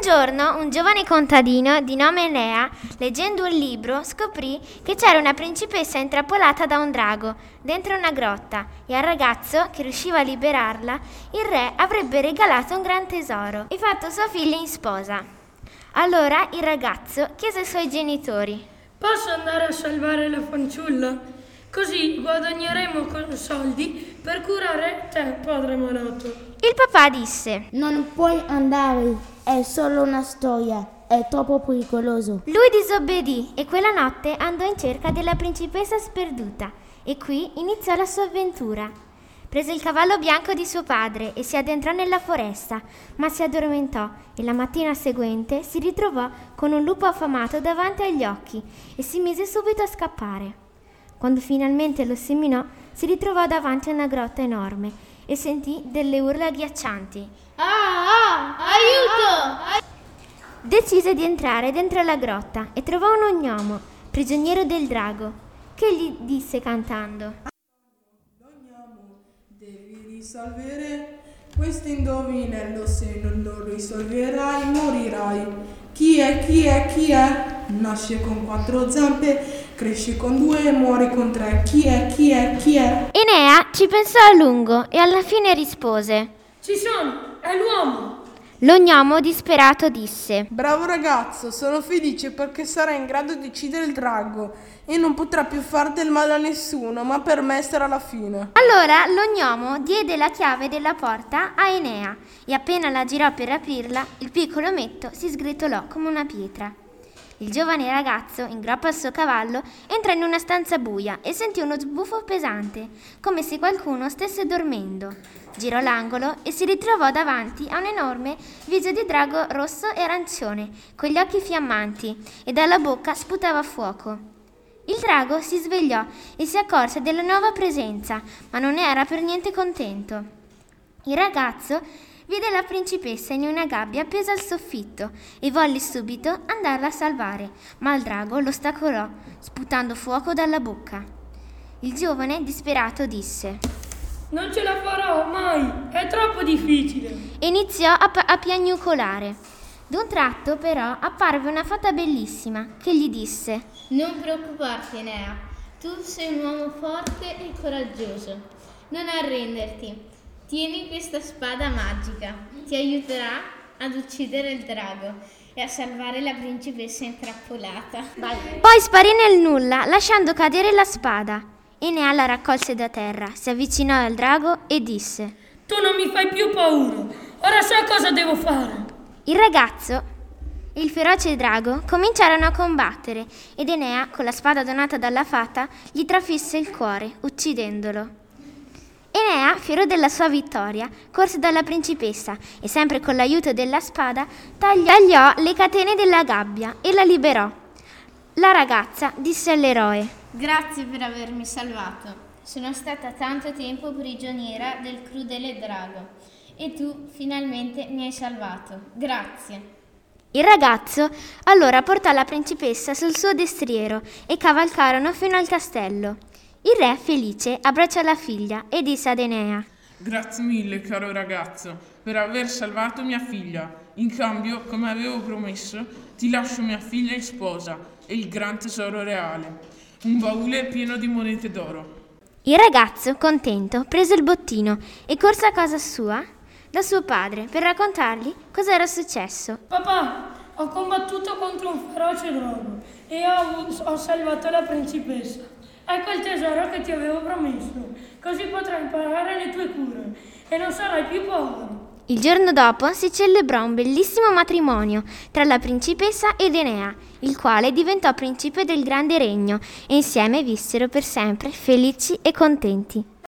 Un giorno un giovane contadino di nome Enea, leggendo un libro, scoprì che c'era una principessa intrappolata da un drago dentro una grotta e al ragazzo che riusciva a liberarla il re avrebbe regalato un gran tesoro e fatto sua figlia in sposa. Allora il ragazzo chiese ai suoi genitori: Posso andare a salvare la fanciulla? Così guadagneremo con soldi per curare te, padre malato. Il papà disse: Non puoi andare, è solo una storia, è troppo pericoloso. Lui disobbedì e quella notte andò in cerca della principessa sperduta e qui iniziò la sua avventura. Prese il cavallo bianco di suo padre e si addentrò nella foresta, ma si addormentò e la mattina seguente si ritrovò con un lupo affamato davanti agli occhi e si mise subito a scappare. Quando finalmente lo seminò, si ritrovò davanti a una grotta enorme e sentì delle urla agghiaccianti. Ah, ah, aiuto! Decise di entrare dentro la grotta e trovò un ognomo, prigioniero del drago, che gli disse cantando. Ognomo, devi risolvere questo indovinello, se non lo risolverai morirai. Chi è, chi è, chi è? Nasce con quattro zampe, cresce con due e muore con tre. Chi è, chi è, chi è? Enea ci pensò a lungo e alla fine rispose. Ci sono, è l'uomo. L'ognomo disperato disse. Bravo ragazzo, sono felice perché sarai in grado di uccidere il drago e non potrà più far del male a nessuno, ma per me sarà la fine. Allora l'ognomo diede la chiave della porta a Enea e appena la girò per aprirla, il piccolo ometto si sgretolò come una pietra. Il giovane ragazzo, in groppa al suo cavallo, entrò in una stanza buia e sentì uno sbuffo pesante, come se qualcuno stesse dormendo. Girò l'angolo e si ritrovò davanti a un enorme viso di drago rosso e arancione, con gli occhi fiammanti, e dalla bocca sputava fuoco. Il drago si svegliò e si accorse della nuova presenza, ma non era per niente contento. Il ragazzo vide la principessa in una gabbia appesa al soffitto e volle subito andarla a salvare, ma il drago lo ostacolò, sputando fuoco dalla bocca. Il giovane, disperato, disse Non ce la farò mai, è troppo difficile. e iniziò a, pa- a piagnucolare. D'un tratto, però, apparve una fata bellissima che gli disse Non preoccuparti, Enea. Tu sei un uomo forte e coraggioso. Non arrenderti. Tieni questa spada magica. Ti aiuterà ad uccidere il drago e a salvare la principessa intrappolata. Poi sparì nel nulla, lasciando cadere la spada. Enea la raccolse da terra, si avvicinò al drago e disse: Tu non mi fai più paura. Ora so cosa devo fare. Il ragazzo e il feroce drago cominciarono a combattere ed Enea, con la spada donata dalla fata, gli trafisse il cuore, uccidendolo. Enea, fiero della sua vittoria, corse dalla principessa e, sempre con l'aiuto della spada, tagliò, le catene della gabbia e la liberò. La ragazza disse all'eroe: Grazie per avermi salvato. Sono stata tanto tempo prigioniera del crudele drago e tu finalmente mi hai salvato. Grazie. Il ragazzo allora portò la principessa sul suo destriero e cavalcarono fino al castello. Il re, felice, abbracciò la figlia e disse ad Enea: Grazie mille, caro ragazzo, per aver salvato mia figlia. In cambio, come avevo promesso, ti lascio mia figlia in sposa e il gran tesoro reale, un baule pieno di monete d'oro. Il ragazzo, contento, prese il bottino e corse a casa sua da suo padre per raccontargli cosa era successo. Papà, ho combattuto contro un feroce drago e ho, ho salvato la principessa. Ecco il tesoro che ti avevo promesso, così potrai imparare le tue cure e non sarai più povero. Il giorno dopo si celebrò un bellissimo matrimonio tra la principessa ed Enea, il quale diventò principe del grande regno e insieme vissero per sempre felici e contenti.